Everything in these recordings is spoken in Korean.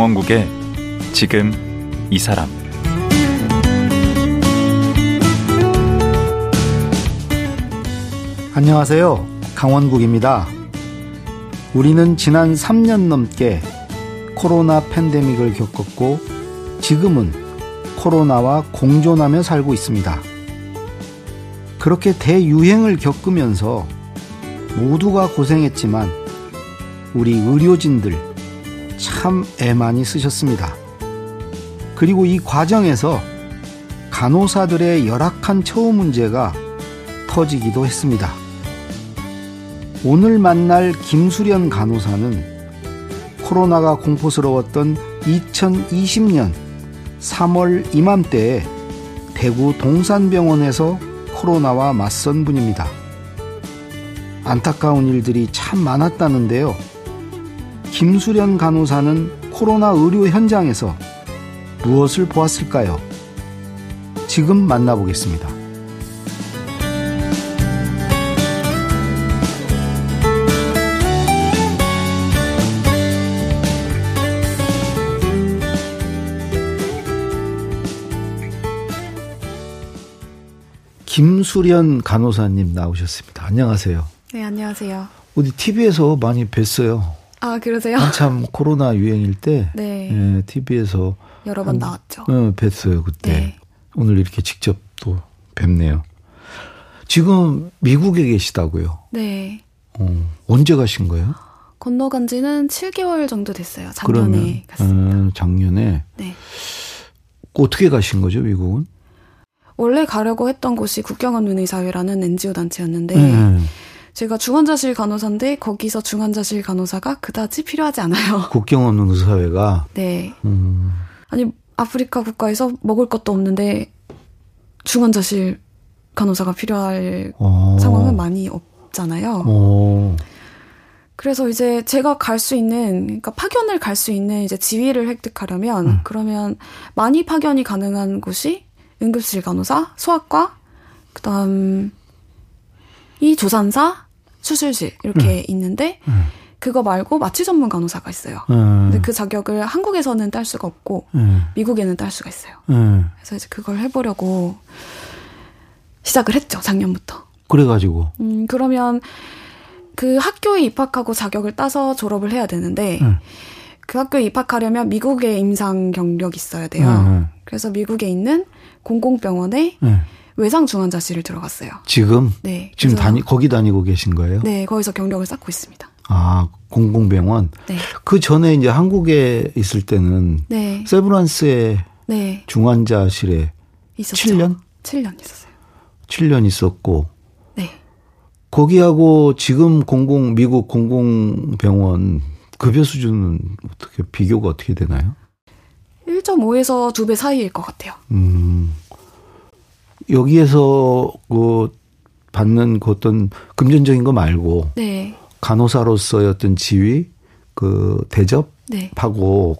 강원국의 지금 이 사람 안녕하세요. 강원국입니다. 우리는 지난 3년 넘게 코로나 팬데믹을 겪었고 지금은 코로나와 공존하며 살고 있습니다. 그렇게 대유행을 겪으면서 모두가 고생했지만 우리 의료진들 참 애 많이 쓰셨습니다. 그리고 이 과정에서 간호사들의 열악한 처우 문제가 터지기도 했습니다. 오늘 만날 김수련 간호사는 코로나가 공포스러웠던 2020년 3월 이맘때에 대구 동산병원에서 코로나와 맞선 분입니다. 안타까운 일들이 참 많았다는데요. 김수련 간호사는 코로나 의료 현장에서 무엇을 보았을까요? 지금 만나보겠습니다. 김수련 간호사님 나오셨습니다. 안녕하세요. 네, 안녕하세요. 어디 TV에서 많이 뵀어요. 아, 그러세요? 한참 코로나 유행일 때 네. 예, TV에서 여러 번 나왔죠. 어, 뵀어요 그때. 네. 오늘 이렇게 직접 또 뵙네요. 지금 미국에 계시다고요. 네. 어, 언제 가신 거예요? 건너간 지는 7개월 정도 됐어요. 작년에 그러면 갔습니다. 어, 작년에 네. 어떻게 가신 거죠 미국은? 원래 가려고 했던 곳이 국경원 눈의사회라는 NGO 단체였는데 네. 제가 중환자실 간호사인데 거기서 중환자실 간호사가 그다지 필요하지 않아요. 국경 없는 의사회가 네. 음, 아니 아프리카 국가에서 먹을 것도 없는데 중환자실 간호사가 필요할 어, 상황은 많이 없잖아요. 어, 그래서 이제 제가 갈 수 있는, 그러니까 파견을 갈 수 있는 이제 지위를 획득하려면, 음. 그러면 많이 파견이 가능한 곳이 응급실 간호사, 소아과, 그 다음, 이 조산사, 수술실, 이렇게 있는데, 음. 그거 말고 마취 전문 간호사가 있어요. 예, 근데 그 자격을 한국에서는 딸 수가 없고, 예, 미국에는 딸 수가 있어요. 예. 그래서 이제 그걸 해보려고 시작을 했죠, 작년부터. 그래가지고 음, 그러면 그 학교에 입학하고 자격을 따서 졸업을 해야 되는데 응. 그 학교에 입학하려면 미국에 임상 경력이 있어야 돼요. 응, 그래서 미국에 있는 공공병원에 예. 외상 중환자실을 들어갔어요. 지금 네. 지금 다니 거기 다니고 계신 거예요? 네, 거기서 경력을 쌓고 있습니다. 아 공공병원. 네. 그 전에 이제 한국에 있을 때는 네. 세브란스의 네. 중환자실에 있었죠. 7년? 7년 있었어요. 7년 있었고 네. 거기하고 지금 공공 미국 공공병원 급여 수준은 어떻게 비교가 어떻게 되나요? 1.5에서 2배 사이일 것 같아요. 음. 여기에서 그 받는 그 어떤 금전적인 거 말고 네. 간호사로서의 어떤 지위 그 대접하고 네.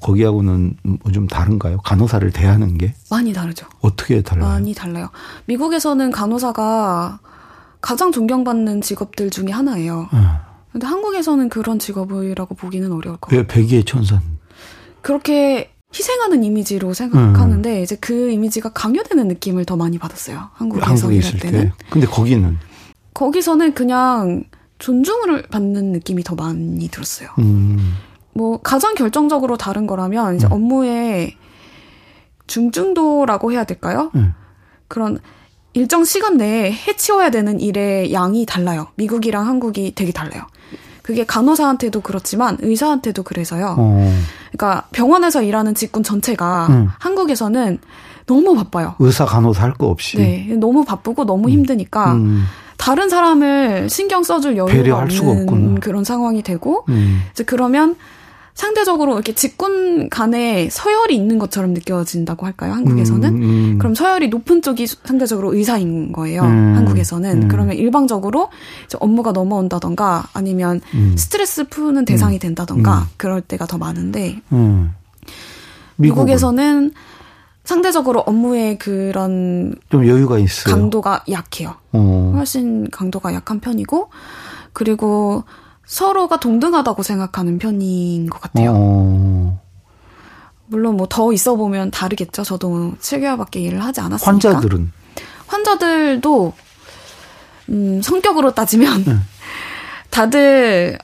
거기하고는 뭐좀 다른가요? 간호사를 대하는 게 많이 다르죠. 어떻게 달라요? 많이 달라요. 미국에서는 간호사가 가장 존경받는 직업들 중에 하나예요. 예. 근데 한국에서는 그런 직업이라고 보기는 어려울 것 같아요. 왜 백의의 천산? 그렇게 희생하는 이미지로 생각하는데 이제 그 이미지가 강요되는 느낌을 더 많이 받았어요. 한국에서 한국에 일할 있을 때는. 때. 근데 거기는 거기서는 그냥 존중을 받는 느낌이 더 많이 들었어요. 음. 뭐 가장 결정적으로 다른 거라면 이제 음. 업무의 중증도라고 해야 될까요? 음. 그런 일정 시간 내에 해치워야 되는 일의 양이 달라요. 미국이랑 한국이 되게 달라요. 그게 간호사한테도 그렇지만 의사한테도 그래서요. 어. 그러니까 병원에서 일하는 직군 전체가 음. 한국에서는 너무 바빠요. 의사 간호사 할 거 없이. 네, 너무 바쁘고 너무 힘드니까 음. 다른 사람을 신경 써줄 여유가 배려할 수가 없는 없구나. 그런 상황이 되고 음. 이제 그러면 상대적으로 이렇게 직군 간에 서열이 있는 것처럼 느껴진다고 할까요? 한국에서는 음, 음. 그럼 서열이 높은 쪽이 상대적으로 의사인 거예요. 음. 한국에서는 음. 그러면 일방적으로 업무가 넘어온다던가 아니면 음. 스트레스 푸는 대상이 된다던가 그럴 때가 더 많은데 음. 미국에서는 상대적으로 업무의 그런 좀 여유가 있어요. 강도가 약해요. 어. 훨씬 강도가 약한 편이고 그리고 서로가 동등하다고 생각하는 편인 것 같아요. 어. 물론 뭐 더 있어 보면 다르겠죠. 저도 7개월밖에 일을 하지 않았으니까. 환자들은 환자들도 음, 성격으로 따지면 네. 다들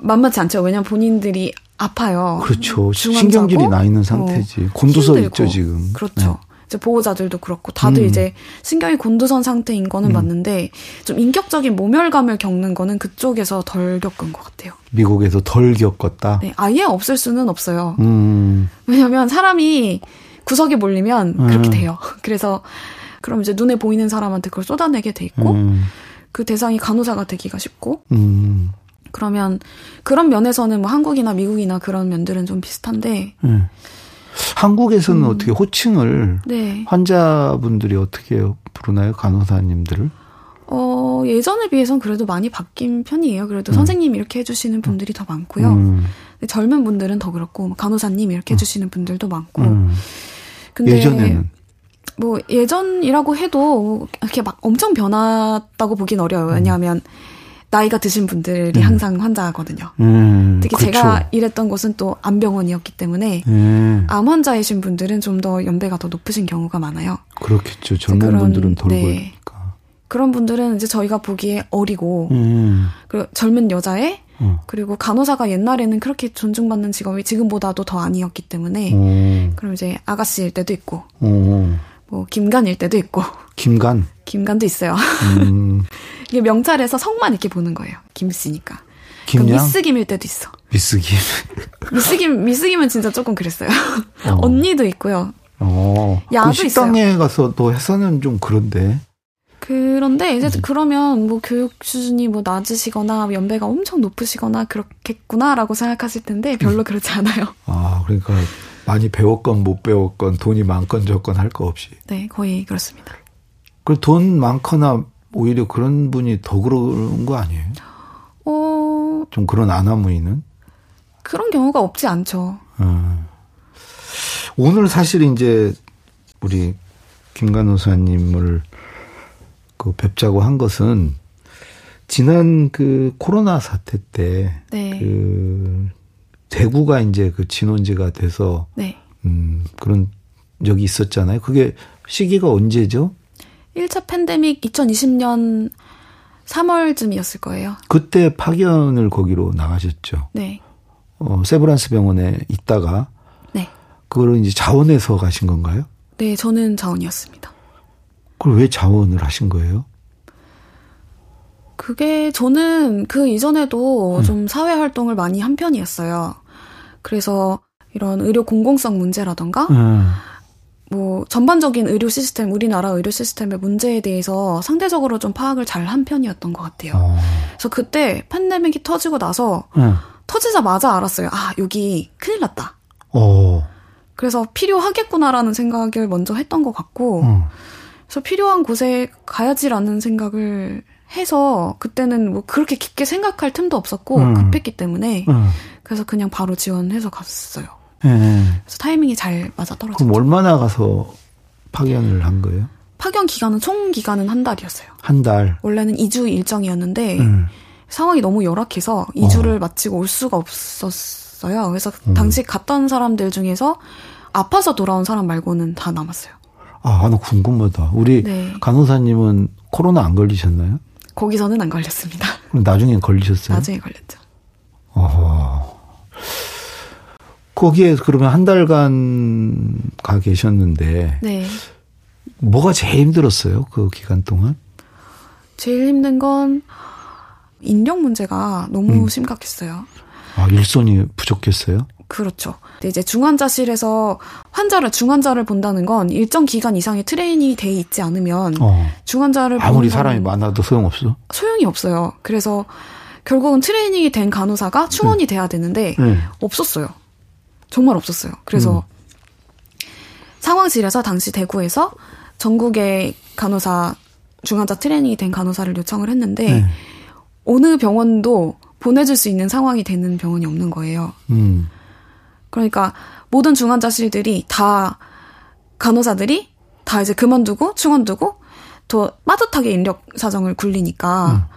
만만치 않죠. 왜냐면 본인들이 아파요. 그렇죠. 중환자고, 신경질이 나 있는 상태지. 곤두서 힘들고. 있죠 지금. 그렇죠. 네. 이제 보호자들도 그렇고 다들 음. 이제 신경이 곤두선 상태인 거는 맞는데 좀 인격적인 모멸감을 겪는 거는 그쪽에서 덜 겪은 것 같아요. 미국에서 덜 겪었다. 네, 아예 없을 수는 없어요. 음, 왜냐면 사람이 구석에 몰리면 그렇게 음. 돼요. 그래서 그럼 이제 눈에 보이는 사람한테 그걸 쏟아내게 돼 있고 음, 그 대상이 간호사가 되기가 쉽고 음, 그러면 그런 면에서는 뭐 한국이나 미국이나 그런 면들은 좀 비슷한데 음. 한국에서는 음. 어떻게 호칭을 네. 환자분들이 어떻게 부르나요? 간호사님들을? 어, 예전에 비해선 그래도 많이 바뀐 편이에요. 그래도 선생님 이렇게 해주시는 분들이 더 많고요. 음, 젊은 분들은 더 그렇고 뭐 간호사님 이렇게 해주시는 분들도 많고. 음. 근데 예전에는 뭐 예전이라고 해도 이렇게 막 엄청 변했다고 보긴 어려워요. 왜냐하면 나이가 드신 분들이 항상 환자거든요. 음, 특히 그렇죠. 제가 일했던 곳은 또 암병원이었기 때문에 예, 암 환자이신 분들은 좀 더 연배가 더 높으신 경우가 많아요. 그렇겠죠. 젊은 그런- 분들은 덜 네. 보니까. 그런 분들은 이제 저희가 보기에 어리고 음, 그리고 젊은 여자애 어, 그리고 간호사가 옛날에는 그렇게 존중받는 직업이 지금보다도 더 아니었기 때문에 오, 그럼 이제 아가씨일 때도 있고 오, 뭐 김간일 때도 있고 김간. 김간도 있어요. 음, 이게 명찰에서 성만 이렇게 보는 거예요. 김씨니까. 그럼 김양? 미스 김일 때도 있어. 미스 김. 미스 김 미스 김은 진짜 조금 그랬어요. 어. 언니도 있고요. 어. 야도 그 식당에 가서 또 해서는 좀 그런데. 그런데 음. 이제 그러면 뭐 교육 수준이 뭐 낮으시거나 연배가 엄청 높으시거나 그렇겠구나라고 생각하실 텐데 별로 음. 그렇지 않아요. 아, 그러니까 많이 배웠건 못 배웠건 돈이 많건 적건 할 거 없이. 네, 거의 그렇습니다. 그 돈 많거나 오히려 그런 분이 더 그런 거 아니에요? 어, 좀 그런 아나무인은? 그런 경우가 없지 않죠. 어. 오늘 사실 이제 우리 김 간호사님을 그 뵙자고 한 것은 지난 그 코로나 사태 때 네. 그 대구가 이제 그 진원지가 돼서 네. 음 그런 적이 있었잖아요. 그게 시기가 언제죠? 1차 팬데믹 2020년 3월쯤이었을 거예요. 그때 파견을 거기로 나가셨죠. 네. 어, 세브란스 병원에 있다가 네. 그걸 이제 자원해서 가신 건가요? 네, 저는 자원이었습니다. 그걸 왜 자원을 하신 거예요? 그게 저는 그 이전에도 음. 좀 사회 활동을 많이 한 편이었어요. 그래서 이런 의료 공공성 문제라던가 음. 뭐 전반적인 의료 시스템 우리나라 의료 시스템의 문제에 대해서 상대적으로 좀 파악을 잘 한 편이었던 것 같아요. 어. 그래서 그때 팬데믹이 터지고 나서 응. 터지자마자 알았어요. 아 여기 큰일 났다. 어. 그래서 필요하겠구나라는 생각을 먼저 했던 것 같고 어. 그래서 필요한 곳에 가야지라는 생각을 해서 그때는 뭐 그렇게 깊게 생각할 틈도 없었고 음. 급했기 때문에 어. 그래서 그냥 바로 지원해서 갔어요. 예. 그래서 타이밍이 잘 맞아 떨어졌죠. 그럼 얼마나 가서 파견을 한 거예요? 파견 기간은 총 기간은 한 달이었어요. 한 달. 원래는 2주 일정이었는데 음. 상황이 너무 열악해서 2주를 마치고 올 수가 없었어요. 그래서 음. 당시 갔던 사람들 중에서 아파서 돌아온 사람 말고는 다 남았어요. 아, 나 궁금하다. 우리 네. 간호사님은 코로나 안 걸리셨나요? 거기서는 안 걸렸습니다. 나중에 걸리셨어요? 나중에 걸렸죠. 어허. 거기에 그러면 한 달간 가 계셨는데 네. 뭐가 제일 힘들었어요? 그 기간 동안? 제일 힘든 건 인력 문제가 너무 음. 심각했어요. 아, 일손이 부족했어요? 그렇죠. 근데 이제 중환자실에서 환자를 중환자를 본다는 건 일정 기간 이상의 트레이닝이 돼 있지 않으면 어. 중환자를 아무리 사람이 많아도 소용없어? 소용이 없어요. 그래서 결국은 트레이닝이 된 간호사가 충원이 돼야 되는데 네. 없었어요. 정말 없었어요. 그래서 음. 상황실에서 당시 대구에서 전국의 간호사 중환자 트레이닝이 된 간호사를 요청을 했는데 네. 어느 병원도 보내줄 수 있는 상황이 되는 병원이 없는 거예요. 음. 그러니까 모든 중환자실들이 다 간호사들이 다 이제 그만두고 충원두고 더 빠듯하게 인력 사정을 굴리니까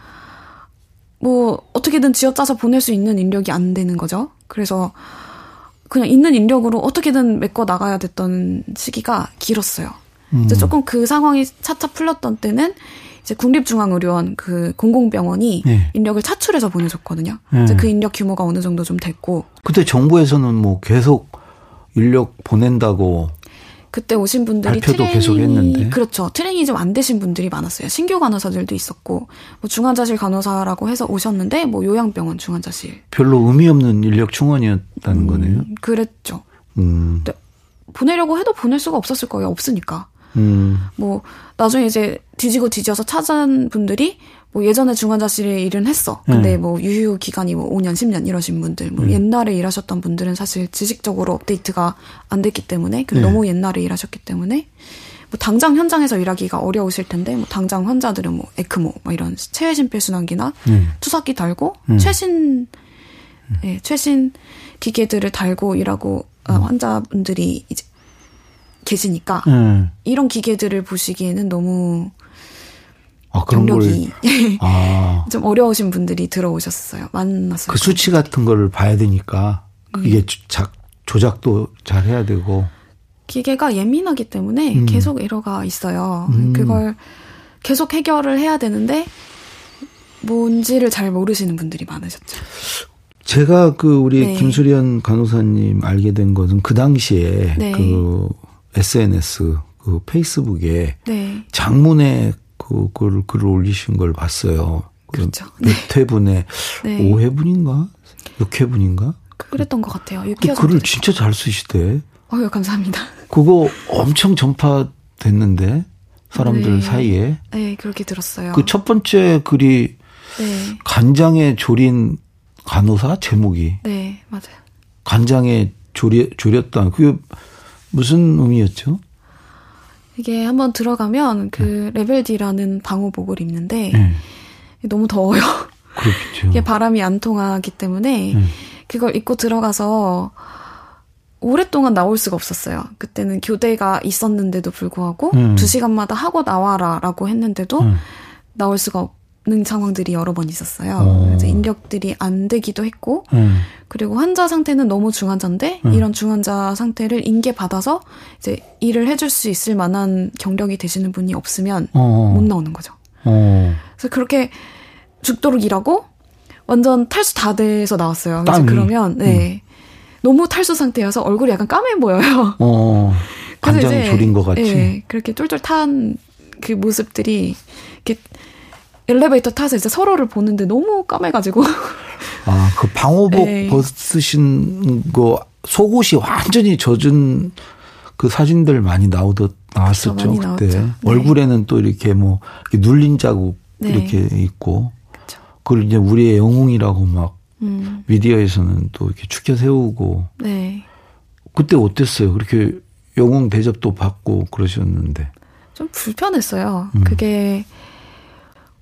뭐 어떻게든 쥐어짜서 보낼 수 있는 인력이 안 되는 거죠. 그래서 그냥 있는 인력으로 어떻게든 메꿔 나가야 됐던 시기가 길었어요. 음. 이제 조금 그 상황이 차차 풀렸던 때는 이제 국립중앙의료원 그 공공병원이 네. 인력을 차출해서 보내줬거든요. 네. 이제 그 인력 규모가 어느 정도 좀 됐고 그때 정부에서는 뭐 계속 인력 보낸다고 그때 오신 분들이 발표도 트레이닝이 계속 했는데. 그렇죠. 트레이닝이 좀 안 되신 분들이 많았어요. 신규 간호사들도 있었고 뭐 중환자실 간호사라고 해서 오셨는데 뭐 요양병원 중환자실 별로 의미 없는 인력 충원이었다는 거네요. 음, 그랬죠. 음. 보내려고 해도 보낼 수가 없었을 거예요. 없으니까. 음. 뭐 나중에 이제 뒤지고 뒤져서 찾은 분들이 뭐 예전에 중환자실에 일은 했어. 근데 음. 뭐 유휴 기간이 뭐 5년, 10년 이러신 분들, 뭐 옛날에 일하셨던 분들은 사실 지식적으로 업데이트가 안 됐기 때문에 그 네. 너무 옛날에 일하셨기 때문에 뭐 당장 현장에서 일하기가 어려우실 텐데 뭐 당장 환자들은 뭐 에크모 뭐 이런 체외 심폐순환기나 음. 투석기 달고 음. 최신 예, 최신 기계들을 달고 일하고 어, 환자분들이 이제 계시니까 음. 이런 기계들을 보시기에는 너무 아, 경력이 걸. 아. 좀 어려우신 분들이 들어오셨어요. 만났어요. 그 수치 같은 거를 봐야 되니까 음. 이게 작, 조작도 잘 해야 되고. 기계가 예민하기 때문에 음. 계속 에러가 있어요. 음. 그걸 계속 해결을 해야 되는데 뭔지를 잘 모르시는 분들이 많으셨죠. 제가 그 우리 네. 김수련 간호사님 알게 된 것은 그 당시에 네. 그 SNS 그 페이스북에 네. 장문에 그 글을 글을 올리신 걸 봤어요. 그 그렇죠. 몇 회분에 네. 5회분인가? 6회분인가? 그랬던 것 같아요. 그 유쾌해서. 글을 진짜 잘 쓰시대. 어유 감사합니다. 그거 엄청 전파됐는데 사람들 네. 사이에 네, 그렇게 들었어요. 그 첫 번째 글이 네. 간장에 졸인 간호사 제목이 네, 맞아요. 간장에 졸이, 졸였다. 그게 무슨 의미였죠? 이게 한번 들어가면 그 레벨 D라는 방호복을 입는데 네. 너무 더워요. 그렇겠죠. 이게 바람이 안 통하기 때문에 음. 그걸 입고 들어가서 오랫동안 나올 수가 없었어요. 그때는 교대가 있었는데도 불구하고 음. 두 시간마다 하고 나와라라고 했는데도 음. 나올 수가 없 는 상황들이 여러 번 있었어요. 어. 그래서 인력들이 안 되기도 했고 음. 그리고 환자 상태는 너무 중환자인데 음. 이런 중환자 상태를 인계 받아서 이제 일을 해줄 수 있을 만한 경력이 되시는 분이 없으면 어. 못 나오는 거죠. 어. 그래서 그렇게 죽도록 일하고 완전 탈수 다 돼서 나왔어요. 그래서? 음. 그러면 네 너무 탈수 상태여서 얼굴이 약간 까매 보여요. 어. 그래서 이제, 졸인 것 같이. 예, 그렇게 쫄쫄 탄 그 모습들이 이렇게 엘리베이터 타서 이제 서로를 보는데 너무 까매가지고 아, 그 방호복 에이. 벗으신 거 속옷이 완전히 젖은 그 사진들 많이 나오더 나왔었죠 그렇죠, 많이 그때 나왔죠. 네. 얼굴에는 또 이렇게 뭐 이렇게 눌린 자국 네. 이렇게 있고 그렇죠. 그걸 이제 우리의 영웅이라고 막 음, 미디어에서는 또 이렇게 축혀 세우고 네. 그때 어땠어요? 그렇게 영웅 대접도 받고 그러셨는데. 좀 불편했어요. 음. 그게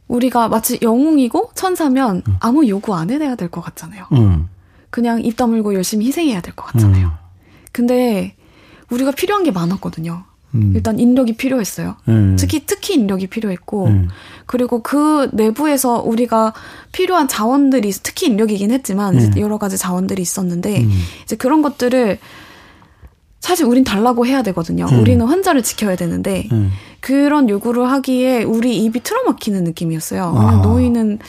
우리가 마치 영웅이고 천사면 음. 아무 요구 안 해내야 될 것 같잖아요. 응. 그냥 입 다물고 열심히 희생해야 될 것 같잖아요. 음. 근데 우리가 필요한 게 많았거든요. 음. 일단 인력이 필요했어요. 음. 특히 특히 인력이 필요했고 음. 그리고 그 내부에서 우리가 필요한 자원들이 특히 인력이긴 했지만 음. 여러 가지 자원들이 있었는데 음. 이제 그런 것들을 사실 우린 달라고 해야 되거든요. 음. 우리는 환자를 지켜야 되는데 음. 그런 요구를 하기에 우리 입이 틀어막히는 느낌이었어요. 아. 너희는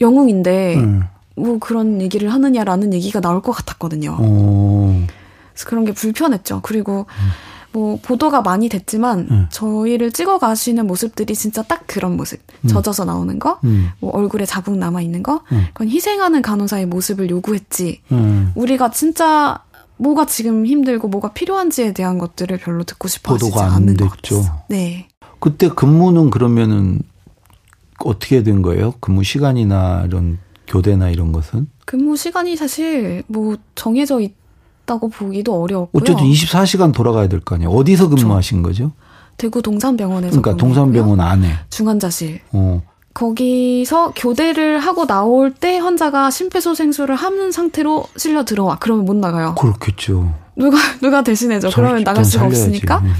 영웅인데 음. 뭐 그런 얘기를 하느냐라는 얘기가 나올 것 같았거든요. 어. 그래서 그런 게 불편했죠. 그리고 뭐 보도가 많이 됐지만 음. 저희를 찍어 가시는 모습들이 진짜 딱 그런 모습. 젖어서 나오는 거, 음. 뭐 얼굴에 자국 남아 있는 거, 음. 그건 희생하는 간호사의 모습을 요구했지. 음. 우리가 진짜 뭐가 지금 힘들고 뭐가 필요한지에 대한 것들을 별로 듣고 싶어 안 않는 것 됐죠. 같았어요. 네. 그때 근무는 그러면은 어떻게 된 거예요? 근무 시간이나 이런 교대나 이런 것은? 근무 시간이 사실 뭐 정해져 있다고 보기도 어려웠고요. 어쨌든 24시간 돌아가야 될 거 아니에요. 어디서 근무하신 거죠? 대구 동산병원에서 그러니까. 동산병원 안에. 중환자실 어. 거기서 교대를 하고 나올 때 환자가 심폐소생술을 하는 상태로 실려 들어와. 그러면 못 나가요. 그렇겠죠. 누가 누가 대신해줘. 그러면 살- 나갈 수가 살려야지. 없으니까. 음.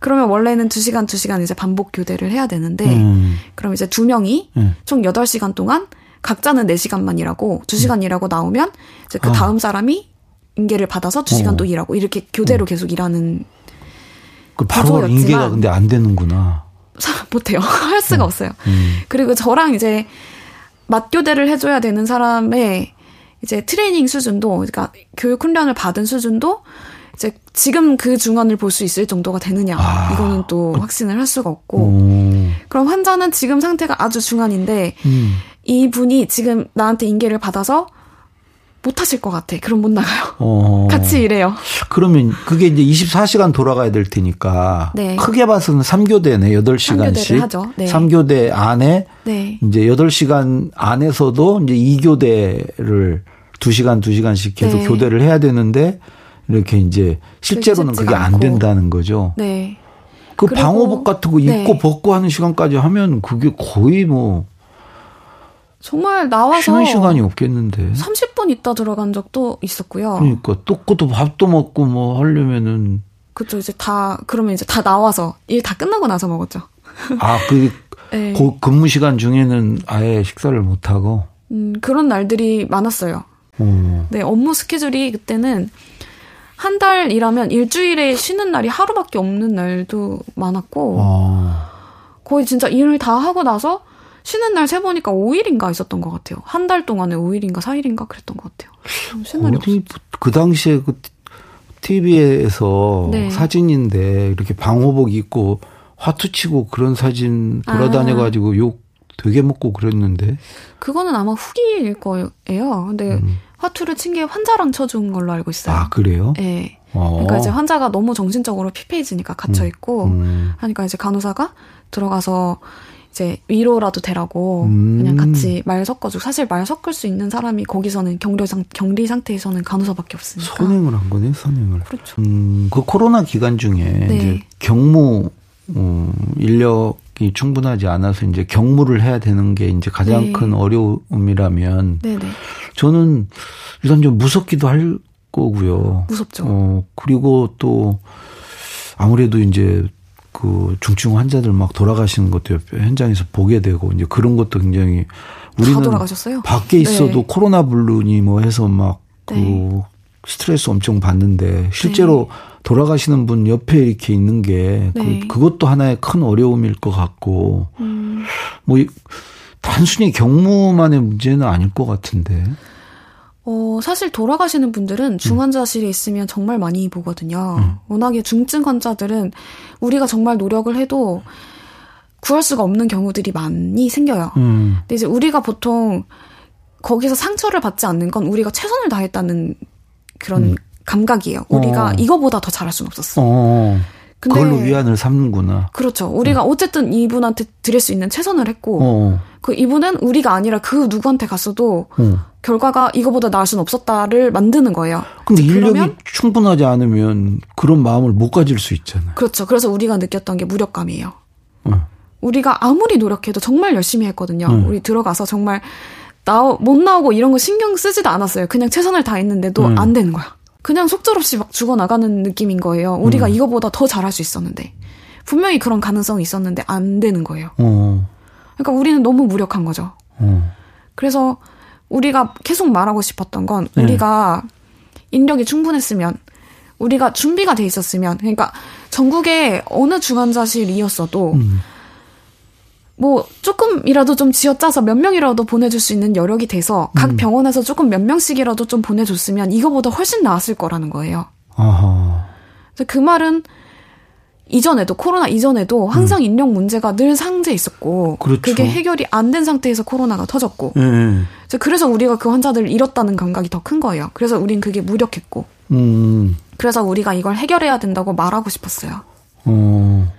그러면 원래는 2시간 2시간 이제 반복 교대를 해야 되는데 음. 그럼 이제 두 명이 음. 총 8시간 동안 각자는 4시간만 일하고 2시간 일하고 나오면 이제 그 아. 다음 사람이 인계를 받아서 두 시간 어. 또 일하고 이렇게 교대로 계속 일하는 그 바로 인계가 근데 안 되는구나. 못해요. 할 수가 없어요. 음. 그리고 저랑 이제 맞교대를 해줘야 되는 사람의 이제 트레이닝 수준도, 그러니까 교육 훈련을 받은 수준도 이제 지금 그 중간을 볼 수 있을 정도가 되느냐. 아. 이거는 또 확신을 할 수가 없고. 오. 그럼 환자는 지금 상태가 아주 중환인데 음. 이분이 지금 나한테 인계를 받아서 못 하실 것 같아. 그럼 못 나가요. 어. 같이 일해요. 그러면 그게 이제 24시간 돌아가야 될 테니까 네. 크게 봐서는 3교대네. 8시간씩. 3교대를 하죠. 네. 3교대 안에 네. 이제 8시간 안에서도 이제 2교대를 2시간 2시간씩 계속 네. 교대를 해야 되는데 이렇게 이제 실제로는 그게 안 않고. 된다는 거죠. 네. 그 방호복 같은 거 입고 네. 벗고 하는 시간까지 하면 그게 거의 뭐 정말 나와서 쉬는 시간이 없겠는데. 30분 있다 들어간 적도 있었고요. 그러니까 또 그것도 밥도 먹고 뭐 하려면은 그쵸, 이제 다, 그러면 이제 다 나와서, 일 다 끝나고 나서 먹었죠. 아, 그 네. 그 근무 시간 중에는 아예 식사를 못 하고. 음, 그런 날들이 많았어요. 어. 네, 업무 스케줄이 그때는 한 달 일하면 일주일에 쉬는 날이 하루밖에 없는 날도 많았고, 아. 거의 진짜 일을 다 하고 나서 쉬는 날 세보니까 5일인가 있었던 것 같아요. 한 달 동안에 5일인가 4일인가 그랬던 것 같아요. 음, 쉬는 날이 없어요. 어디 그 당시에 그 TV에서 네. 사진인데 이렇게 방호복 입고 화투 치고 그런 사진 아. 돌아다녀가지고 욕 되게 먹고 그랬는데. 그거는 아마 후기일 거예요. 근데 화투를 친 게 환자랑 쳐준 걸로 알고 있어요. 음. 아 그래요? 네. 어. 그러니까 이제 환자가 너무 정신적으로 피폐해지니까 갇혀 있고 음. 하니까 이제 간호사가 들어가서 이제 위로라도 되라고 음. 그냥 같이 말 섞어주고 사실 말 섞을 수 있는 사람이 거기서는 격리 상 격리 상태에서는 간호사밖에 없으니까 선행을 한 거네, 선행을. 그렇죠. 음, 그 코로나 기간 중에 네. 이제 경무 음, 인력이 충분하지 않아서 이제 경무를 해야 되는 게 이제 가장 네. 큰 어려움이라면 네네 저는 일단 좀 무섭기도 할 거고요. 무섭죠. 어, 그리고 또 아무래도 이제 그 중증 환자들 막 돌아가시는 것도 옆에 현장에서 보게 되고 이제 그런 것도 굉장히 우리는 다 돌아가셨어요? 밖에 있어도 네. 코로나 블루니 뭐 해서 막그 네. 스트레스 엄청 받는데 실제로 돌아가시는 분 옆에 이렇게 있는 게 네. 그, 그것도 하나의 큰 어려움일 것 같고 음, 뭐 이- 단순히 경무만의 문제는 아닐 것 같은데. 어, 사실 돌아가시는 분들은 중환자실에 있으면 정말 많이 보거든요. 워낙에 중증 환자들은 우리가 정말 노력을 해도 구할 수가 없는 경우들이 많이 생겨요. 음. 근데 이제 우리가 보통 거기서 상처를 받지 않는 건 우리가 최선을 다했다는 그런 감각이에요. 우리가 어. 이거보다 더 잘할 수는 없었어. 어. 근데 그걸로 위안을 삼는구나. 그렇죠. 우리가 어 쨌든 이분한테 드릴 수 있는 최선을 했고 어. 그 이분은 우리가 아니라 그 누구한테 갔어도 어. 결과가 이거보다 나을 수는 없었다를 만드는 거예요. 근데 인력이 그러면- 충분하지 않으면 그런 마음을 못 가질 수 있잖아요. 그렇죠. 그래서 우리가 느꼈던 게 무력감이에요. 어. 우리가 아무리 노력해도 정말 열심히 했거든요. 음. 우리 들어가서 정말 나, 못 나오고 이런 거 신경 쓰지도 않았어요. 그냥 최선을 다했는데도 음. 안 되는 거야. 그냥 속절없이 막 죽어나가는 느낌인 거예요. 우리가 음. 이거보다 더 잘할 수 있었는데. 분명히 그런 가능성이 있었는데 안 되는 거예요. 어. 그러니까 우리는 너무 무력한 거죠. 어. 그래서 우리가 계속 말하고 싶었던 건 네. 우리가 인력이 충분했으면 우리가 준비가 돼 있었으면 그러니까 전국에 어느 중환자실이었어도 음. 뭐 조금이라도 좀 쥐어짜서 몇 명이라도 보내줄 수 있는 여력이 돼서 각 음. 병원에서 조금 몇 명씩이라도 좀 보내줬으면 이거보다 훨씬 나았을 거라는 거예요. 아하. 그래서 그 말은 이전에도 코로나 이전에도 항상 인력 문제가 늘 상재 있었고 음. 그렇죠. 게 해결이 안 된 상태에서 코로나가 터졌고 예. 그래서 그래서 우리가 그 환자들을 잃었다는 감각이 더 큰 거예요. 그래서 우린 그게 무력했고 음. 그래서 우리가 이걸 해결해야 된다고 말하고 싶었어요. 어.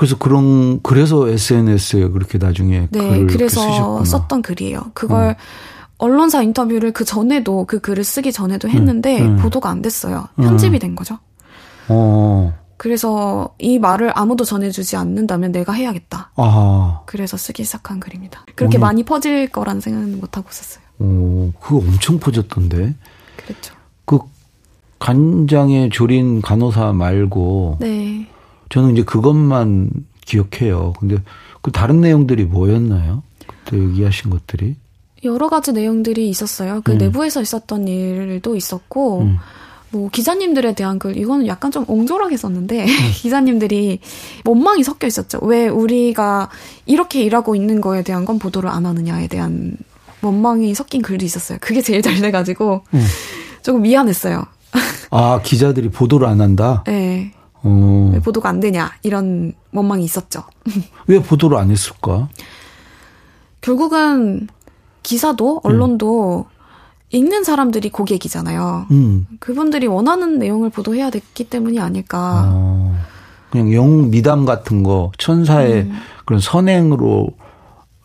그래서 그런 그래서 SNS에 그렇게 나중에 네, 글을 그래서 쓰셨구나. 썼던 글이에요. 그걸 언론사 인터뷰를 그 전에도 그 글을 쓰기 전에도 했는데 음. 보도가 안 됐어요. 편집이 된 거죠. 어. 그래서 이 말을 아무도 전해주지 않는다면 내가 해야겠다. 아하. 그래서 쓰기 시작한 글입니다. 그렇게 오늘- 많이 퍼질 거란 생각은 못 하고 썼어요. 어, 그거 엄청 퍼졌던데. 그랬죠. 그 간장에 조린 간호사 말고 네. 저는 이제 그것만 기억해요. 근데 그 다른 내용들이 뭐였나요? 그때 얘기하신 것들이? 여러 가지 내용들이 있었어요. 그 음. 내부에서 있었던 일도 있었고, 음. 뭐 기자님들에 대한 글 이거는 약간 좀 옹졸하게 썼는데 네. 기자님들이 원망이 섞여 있었죠. 왜 우리가 이렇게 일하고 있는 거에 대한 건 보도를 안 하느냐에 대한 원망이 섞인 글도 있었어요. 그게 제일 잘 돼가지고 음. 조금 미안했어요. 아 기자들이 보도를 안 한다. 네. 어. 왜 보도가 안 되냐 이런 원망이 있었죠. 왜 보도를 안 했을까? 결국은 기사도 언론도 음. 읽는 사람들이 고객이잖아요. 음. 그분들이 원하는 내용을 보도해야 됐기 때문이 아닐까. 어, 그냥 영웅 미담 같은 거 천사의 음. 그런 선행으로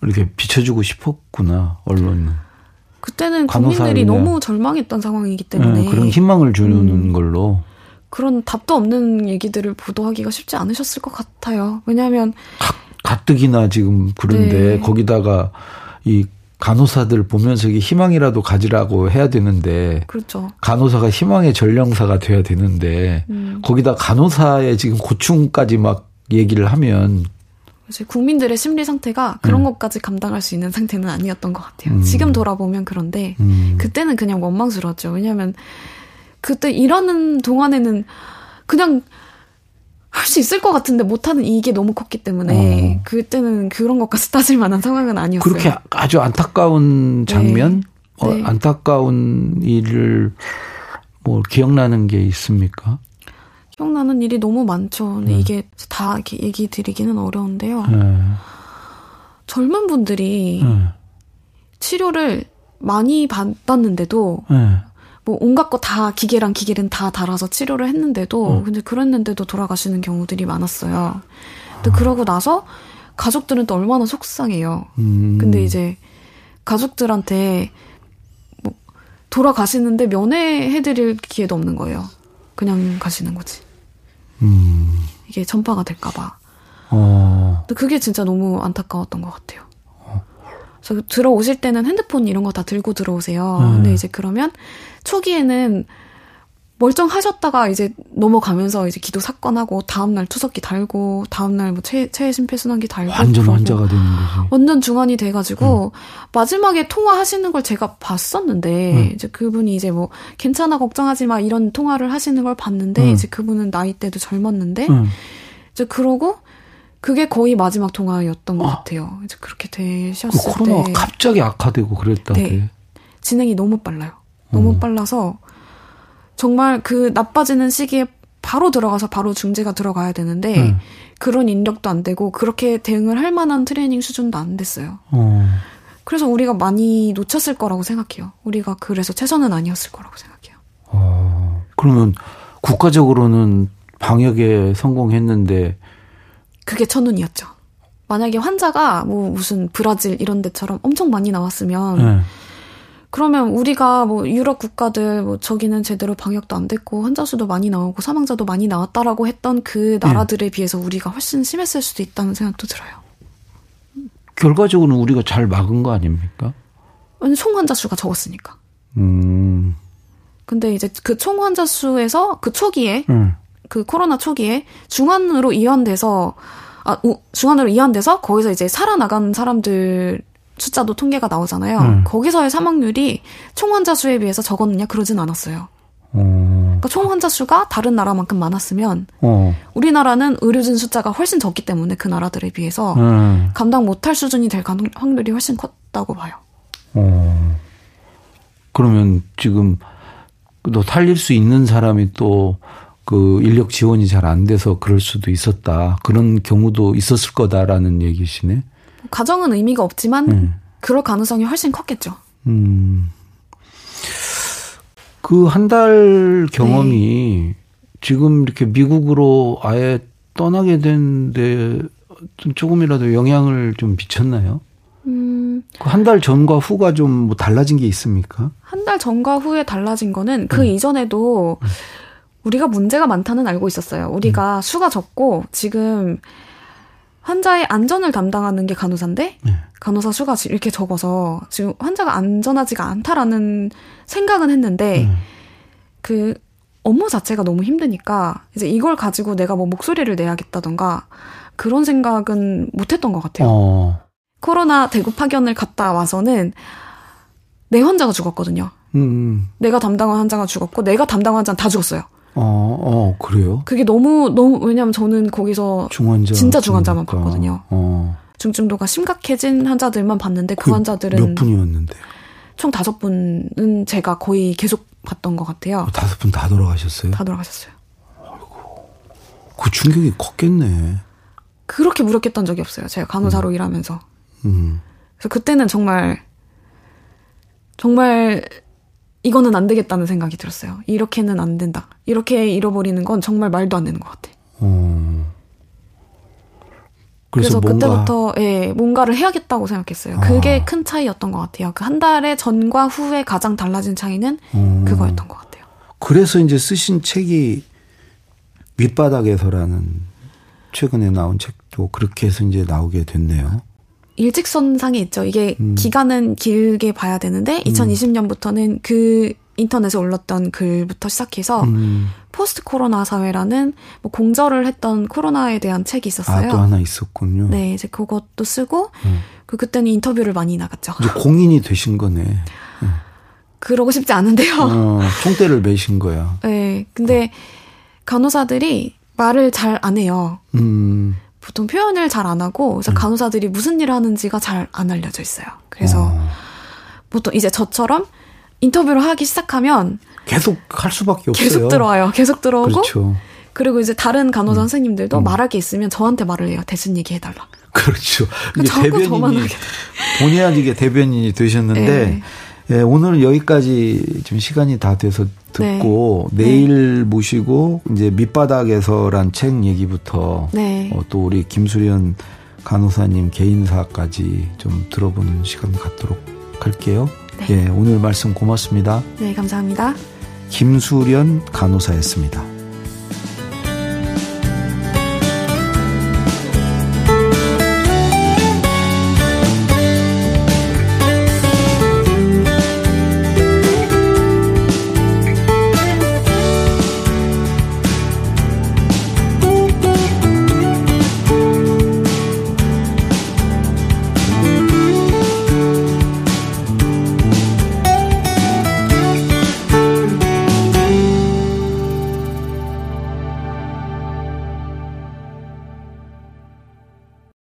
이렇게 비춰주고 싶었구나 언론은. 그때는 국민들이 너무 절망했던 상황이기 때문에 네, 그런 희망을 주는 음. 걸로 그런 답도 없는 얘기들을 보도하기가 쉽지 않으셨을 것 같아요. 왜냐하면 가, 뜩이나 지금 그런데 네. 거기다가 이 간호사들 보면서 이게 희망이라도 가지라고 해야 되는데 그렇죠. 간호사가 희망의 전령사가 돼야 되는데 음. 거기다 간호사의 지금 고충까지 막 얘기를 하면 국민들의 심리 상태가 그런 음. 것까지 감당할 수 있는 상태는 아니었던 것 같아요. 음. 지금 돌아보면 그런데 음. 그때는 그냥 원망스러웠죠. 왜냐하면 그때 일하는 동안에는 그냥 할 수 있을 것 같은데 못하는 이게 너무 컸기 때문에 어. 그때는 그런 것까지 따질 만한 상황은 아니었어요. 그렇게 아주 안타까운 장면, 네. 어, 네. 안타까운 일을 뭐 기억나는 게 있습니까? 기억나는 일이 너무 많죠. 근데 네. 이게 다 얘기 드리기는 어려운데요. 네. 젊은 분들이 네. 치료를 많이 받았는데도 네. 뭐 온갖 거 다 기계랑 기계는 다 달아서 치료를 했는데도 어. 근데 그랬는데도 돌아가시는 경우들이 많았어요. 근데 아. 그러고 나서 가족들은 또 얼마나 속상해요. 음. 근데 이제 가족들한테 뭐 돌아가시는데 면회해드릴 기회도 없는 거예요. 그냥 가시는 거지. 음. 이게 전파가 될까봐. 어. 근데 그게 진짜 너무 안타까웠던 것 같아요. 그래서 들어오실 때는 핸드폰 이런 거 다 들고 들어오세요. 음. 근데 이제 그러면 초기에는 멀쩡하셨다가 이제 넘어가면서 이제 기도 사건하고 다음날 투석기 달고 다음날 뭐 최, 최애 심폐순환기 달고 완전 환자가 되는 거지. 완전 중환이 돼가지고 음. 마지막에 통화하시는 걸 제가 봤었는데 음. 이제 그분이 이제 뭐 괜찮아 걱정하지 마 이런 통화를 하시는 걸 봤는데 음. 이제 그분은 나이 때도 젊었는데 이제 그러고 그게 거의 마지막 통화였던 것 아. 같아요. 이제 그렇게 되셨을 그 코로나가 때 갑자기 악화되고 그랬다게. 네. 진행이 너무 빨라요. 너무 음. 빨라서 정말 그 나빠지는 시기에 바로 들어가서 바로 중재가 들어가야 되는데 음. 그런 인력도 안 되고 그렇게 대응을 할 만한 트레이닝 수준도 안 됐어요. 어. 그래서 우리가 많이 놓쳤을 거라고 생각해요. 우리가 그래서 최선은 아니었을 거라고 생각해요. 어. 그러면 국가적으로는 방역에 성공했는데 그게 천운이었죠. 만약에 환자가 뭐 무슨 브라질 이런 데처럼 엄청 많이 나왔으면 네. 그러면 우리가 뭐 유럽 국가들 뭐 저기는 제대로 방역도 안 됐고 환자 수도 많이 나오고 사망자도 많이 나왔다라고 했던 그 나라들에 네. 비해서 우리가 훨씬 심했을 수도 있다는 생각도 들어요. 결과적으로는 우리가 잘 막은 거 아닙니까? 총 환자 수가 적었으니까. 음. 근데 이제 그 총 환자 수에서 그 초기에 음. 그 코로나 초기에 중환으로 이완돼서 아 중환으로 이완돼서 거기서 이제 살아나간 사람들 숫자도 통계가 나오잖아요. 음. 거기서의 사망률이 총 환자 수에 비해서 적었느냐 그러진 않았어요. 어. 그러니까 총 환자 수가 다른 나라만큼 많았으면 어. 우리나라는 의료진 숫자가 훨씬 적기 때문에 그 나라들에 비해서 음. 감당 못할 수준이 될 가능, 확률이 훨씬 컸다고 봐요. 어. 그러면 지금 너 살릴 수 있는 사람이 또 그 인력 지원이 잘 안 돼서 그럴 수도 있었다. 그런 경우도 있었을 거다라는 얘기시네. 가정은 의미가 없지만 음. 그럴 가능성이 훨씬 컸겠죠. 음. 그 한 달 경험이 네. 지금 이렇게 미국으로 아예 떠나게 된데 조금이라도 영향을 좀 미쳤나요? 음. 그 한 달 전과 후가 좀 뭐 달라진 게 있습니까? 한 달 전과 후에 달라진 거는 그 음. 이전에도 음. 우리가 문제가 많다는 알고 있었어요. 우리가 음. 수가 적고 지금 환자의 안전을 담당하는 게 간호사인데 네. 간호사 수가 이렇게 적어서 지금 환자가 안전하지가 않다라는 생각은 했는데 음. 그 업무 자체가 너무 힘드니까 이제 이걸 가지고 내가 뭐 목소리를 내야겠다던가 그런 생각은 못했던 것 같아요. 어. 코로나 대구 파견을 갔다 와서는 내 환자가 죽었거든요. 음, 음. 내가 담당한 환자가 죽었고 내가 담당한 환자는 다 죽었어요. 어, 어, 그래요? 그게 너무 너무 왜냐면 저는 거기서 중환자 진짜 중환자만 그러니까. 봤거든요. 어. 중증도가 심각해진 환자들만 봤는데 그, 그 환자들은 몇 분이었는데? 총 다섯 분은 제가 거의 계속 봤던 것 같아요. 어, 다섯 분 다 돌아가셨어요? 다 돌아가셨어요. 아이고, 그 충격이 컸겠네. 그렇게 무력했던 적이 없어요. 제가 간호사로 음. 일하면서. 음. 그래서 그때는 정말 정말 이거는 안 되겠다는 생각이 들었어요. 이렇게는 안 된다. 이렇게 잃어버리는 건 정말 말도 안 되는 것 같아. 어. 그래서, 그래서. 그때부터 예, 뭔가를 해야겠다고 생각했어요. 그게 아. 큰 차이였던 것 같아요. 그 한 달의 전과 후에 가장 달라진 차이는 어. 그거였던 것 같아요. 그래서 이제 쓰신 책이 밑바닥에서라는 최근에 나온 책도 그렇게 해서 이제 나오게 됐네요. 일직선상에 있죠. 이게 음. 기간은 길게 봐야 되는데 2020년부터는 그 인터넷에 올랐던 글부터 시작해서 음. 포스트 코로나 사회라는 뭐 공저를 했던 코로나에 대한 책이 있었어요. 아, 또 하나 있었군요. 네, 이제 그것도 쓰고 음. 그 그때는 인터뷰를 많이 나갔죠. 이제 공인이 되신 거네. 네. 그러고 싶지 않은데요. 어, 총대를 매신 거야. 네, 근데 간호사들이 말을 잘 안 해요. 음. 보통 표현을 잘 안 하고 그래서 음. 간호사들이 무슨 일을 하는지가 잘 안 알려져 있어요. 그래서 어. 보통 이제 저처럼 인터뷰를 하기 시작하면 계속 할 수밖에 없어요. 계속 들어와요. 계속 들어오고. 그렇죠. 그리고 이제 다른 간호사 음. 선생님들도 음. 말할 게 있으면 저한테 말을 해요. 대신 얘기해달라. 그렇죠. 이게 대변인이 본의 아니게 대변인이 되셨는데 네. 예, 오늘은 여기까지 좀 시간이 다 돼서 듣고 네. 내일 네. 모시고 이제 밑바닥에서란 책 얘기부터 네. 어, 또 우리 김수련 간호사님 개인사까지 좀 들어보는 시간 갖도록 할게요. 네. 예, 오늘 말씀 고맙습니다. 네, 감사합니다. 김수련 간호사였습니다.